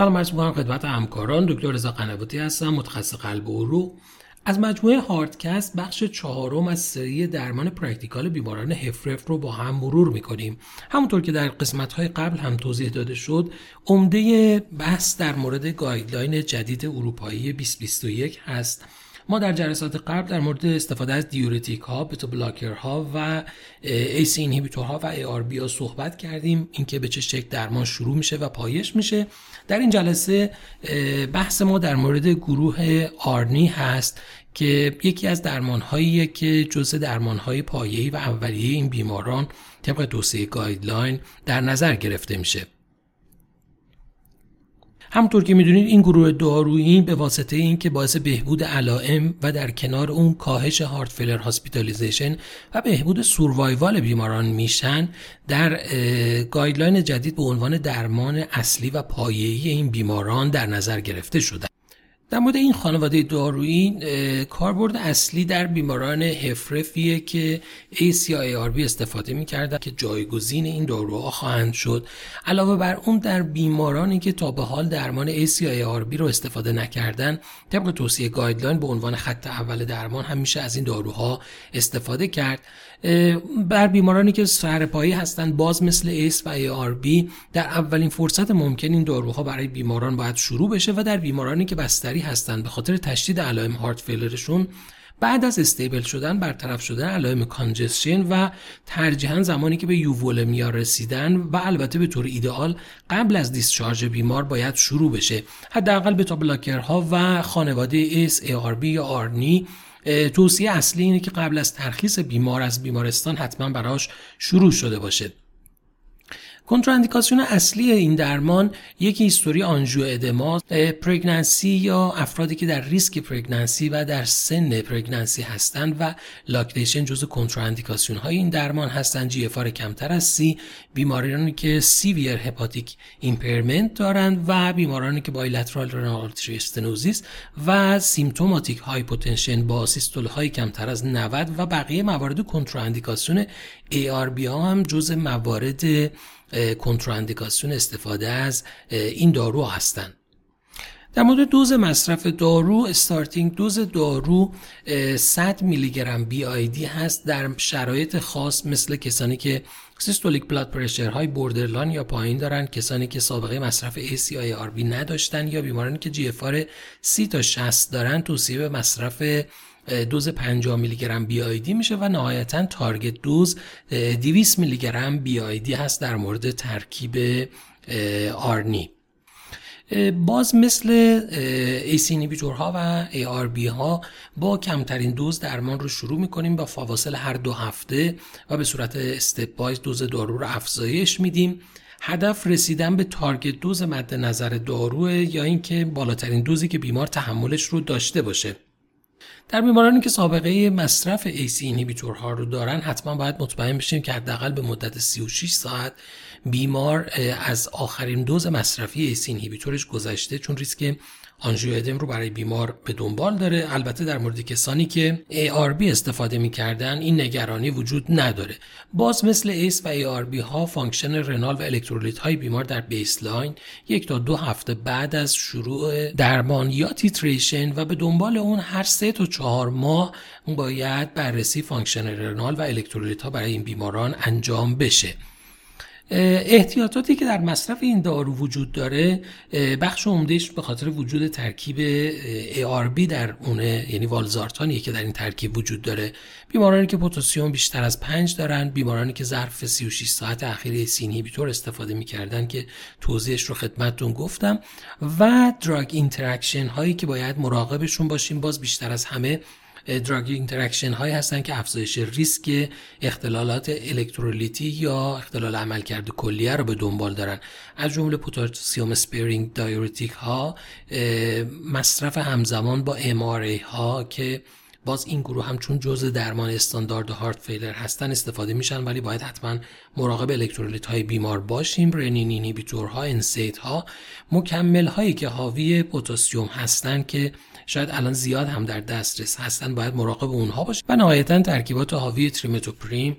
سلام عرض می‌کنم خدمت همکاران. دکتر رضا قنواتی هستم متخصص قلب و عروق. از مجموعه HeartCast بخش چهارم از سری درمان practical بیماران HFrEF رو با هم مرور می‌کنیم. همونطور که در قسمت های قبل هم توضیح داده شد عمده بحث در مورد guideline جدید اروپایی 2021 هست. ما در جلسات قبل در مورد استفاده از diuretic ها beta blocker ها و ACE inhibitor ها و ARB ها صحبت کردیم. اینکه به چه شکل درمان شروع میشه و پایش میشه. در این جلسه بحث ما در مورد گروه ARNI هست که یکی از درمان هایی که جزء درمان های پایه‌ای و اولیه این بیماران طبق توصیه guideline در نظر گرفته میشه. همونطور که می‌دونید این گروه دارویی به واسطه اینکه باعث بهبود علائم و در کنار اون کاهش heart failure hospitalization و بهبود survival بیماران میشن در guideline جدید به عنوان درمان اصلی و پایه‌ای این بیماران در نظر گرفته شده. در مورد این خانواده دارویی کاربرد اصلی در بیماران HFrEF یه که ACEI ARB استفاده می‌کردن که جایگزین این داروها خواهند شد. علاوه بر اون در بیمارانی که تا به حال درمان ACEI ARB رو استفاده نکردن طبق توصیه guideline به عنوان خط اول درمان هم میشه از این داروها استفاده کرد. بر بیمارانی که سرپایی هستند باز مثل ACEI و ARB در اولین فرصت ممکن این داروها برای بیماران باید شروع بشه و در بیمارانی که بستری هستند به خاطر تشدید علائم heart failure شون بعد از stable شدن برطرف شدن علائم congestion و ترجیحاً زمانی که به euvolemia رسیدن و البته به طور ایدئال قبل از discharge بیمار باید شروع بشه. حداقل beta blocker ها و خانواده ACE ARB یا ARNI توصیه اصلی اینه که قبل از ترخیص بیمار از بیمارستان حتما براش شروع شده باشه. کنتراندیکاسیون اصلی این درمان یکی history angioedema pregnancy یا افرادی که در ریسک pregnancy و در سن pregnancy هستند و lactation جزو کنتراندیکاسیون های این درمان هستند. GFR کمتر از سی بیمارانی که severe hepatic impairment دارند و بیمارانی که bilateral renal stenosis و symptomatic hypotension با systole های کمتر از 90 و بقیه موارد کنتراندیکاسیون ARB ها هم جز موارد کنتراندیکاسیون استفاده از این دارو هستند در مورد دوز مصرف دارو starting dose دارو 100 میلی گرم BID هست در شرایط خاص مثل کسانی که systolic blood pressure های borderline یا پایین دارن کسانی که سابقه مصرف ACEI ARB نداشتن یا بیمارانی که GFR 30 تا 60 دارن توصیه به مصرف دوز 50 میلی گرم BID میشه و نهایتا target dose 200 میلی گرم BID هست در مورد ترکیب ARNI. باز مثل ACEI ها و ARB ها با کمترین دوز درمان رو شروع می‌کنیم با فواصل هر دو هفته و به صورت stepwise دوز دارو رو افزایش میدیم. هدف رسیدن به target dose مد نظر دارو یا اینکه بالاترین دوزی که بیمار تحملش رو داشته باشه. در بیمارانی که سابقه مصرف ACEI ها رو دارن حتما باید مطمئن بشیم که حداقل به مدت 36 ساعت بیمار از آخرین دوز مصرفی ACE inhibitor ش گذشته چون ریسک آنژیو رو برای بیمار به دنبال داره. البته در مورد کسانی که ARB استفاده می‌کردن این نگرانی وجود نداره. باز مثل ACE و ARB ها function renal و الکترولیت های بیمار در baseline یک تا دو هفته بعد از شروع درمان یا titration و به دنبال اون هر سه تا چهار ماه باید بررسی function renal و الکترولیت ها برای این بیماران انجام بشه. احتیاطاتی که در مصرف این دارو وجود داره بخش عمدهش به خاطر وجود ترکیب ARB در اونه یعنی والزارتانیه که در این ترکیب وجود داره. بیمارانی که پتاسیم بیشتر از 5 دارن بیمارانی که ظرف 36 ساعت اخیر ACE inhibitor استفاده می‌کردن که توضیحش رو خدمتتون گفتم. و drug interaction هایی که باید مراقبشون باشیم باز بیشتر از همه drug interaction هایی هستند که افزایش ریسک اختلالات الکترولیتی یا اختلال عملکرد کلیه رو به دنبال دارن. از جمله potassium sparing diuretic ها مصرف همزمان با MRA ها که باز این گروه هم چون جزء درمان استاندارد heart failure هستن استفاده میشن ولی باید حتما مراقب الکترولیت های بیمار باشیم. renin inhibitor ها NSAID ها مکمل هایی که حاوی پتاسیم هستن که شاید الان زیاد هم در دسترس هستن باید مراقب اونها باشیم. و نهایتا ترکیبات حاوی تریمتوپریم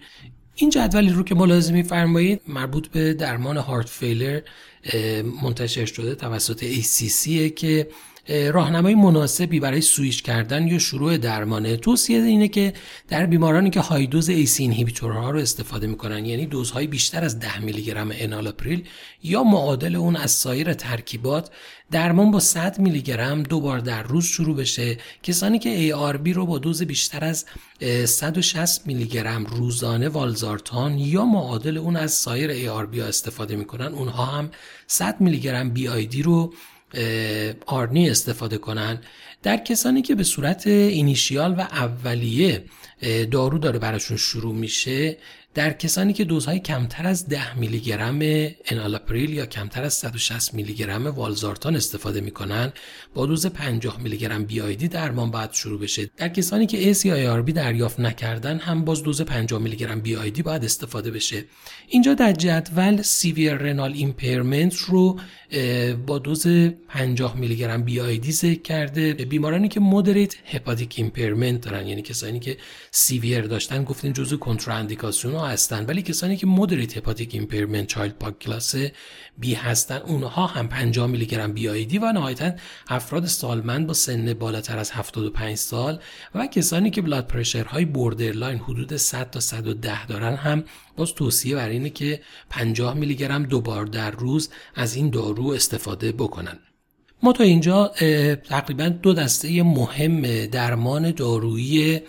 این جدولی رو که ملاحظه میفرمایید مربوط به درمان heart failure منتشر شده توسط ACC که راهنمای مناسبی برای سویش کردن یا شروع درمانه. توصیه اینه که در بیمارانی که high dose ACE inhibitor ها رو استفاده می‌کنن یعنی دوزهای بیشتر از 10 میلی گرم انالاپریل یا معادل اون از سایر ترکیبات درمان با 100 میلی گرم دو بار در روز شروع بشه. کسانی که ARB رو با دوز بیشتر از 160 میلی گرم روزانه والزارتان یا معادل اون از سایر ARB ها استفاده می‌کنن اونها هم 100 میلی گرم BID رو ARNI استفاده کنن در کسانی که به صورت initial و اولیه دارو داره براشون شروع میشه در کسانی که دوزهای کمتر از 10 میلی گرم انالاپریل یا کمتر از 160 میلی گرم والزارتان استفاده می‌کنن با دوز 50 میلی گرم BID درمان باید شروع بشه. در کسانی که ACEI ARB دریافت نکردن هم باز دوز 50 میلی گرم BID باید استفاده بشه. اینجا در جدول severe renal impairment رو با دوز 50 میلی گرم BID ذکر کرده. بیمارانی که moderate hepatic impairment دارن یعنی کسانی که severe داشتن گفتیم جزو کنتراندیکاسیون هستن. ولی کسانی که moderate hepatic impairment Child-Pugh class B هستن اونها هم 50 میلی گرم BID و نهایتا افراد سالمند با سن بالاتر از 75 سال و کسانی که blood pressure های borderline حدود 100 تا 110 دارن هم باز توصیه بر اینه که 50 میلی گرم دو بار در روز از این دارو استفاده بکنن. ما تا اینجا تقریبا دو دسته مهم درمان دارویی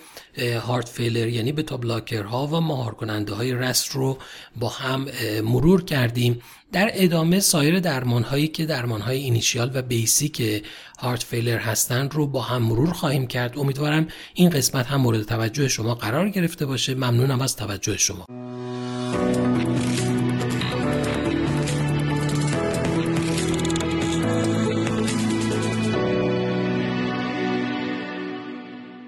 هارت فیلر یعنی بتا بلاکرها و مهار کننده های رست رو با هم مرور کردیم. در ادامه سایر درمان هایی که درمان های اینیشیال و بیسیک هارت فیلر هستند رو با هم مرور خواهیم کرد. امیدوارم این قسمت هم مورد توجه شما قرار گرفته باشه. ممنونم از توجه شما.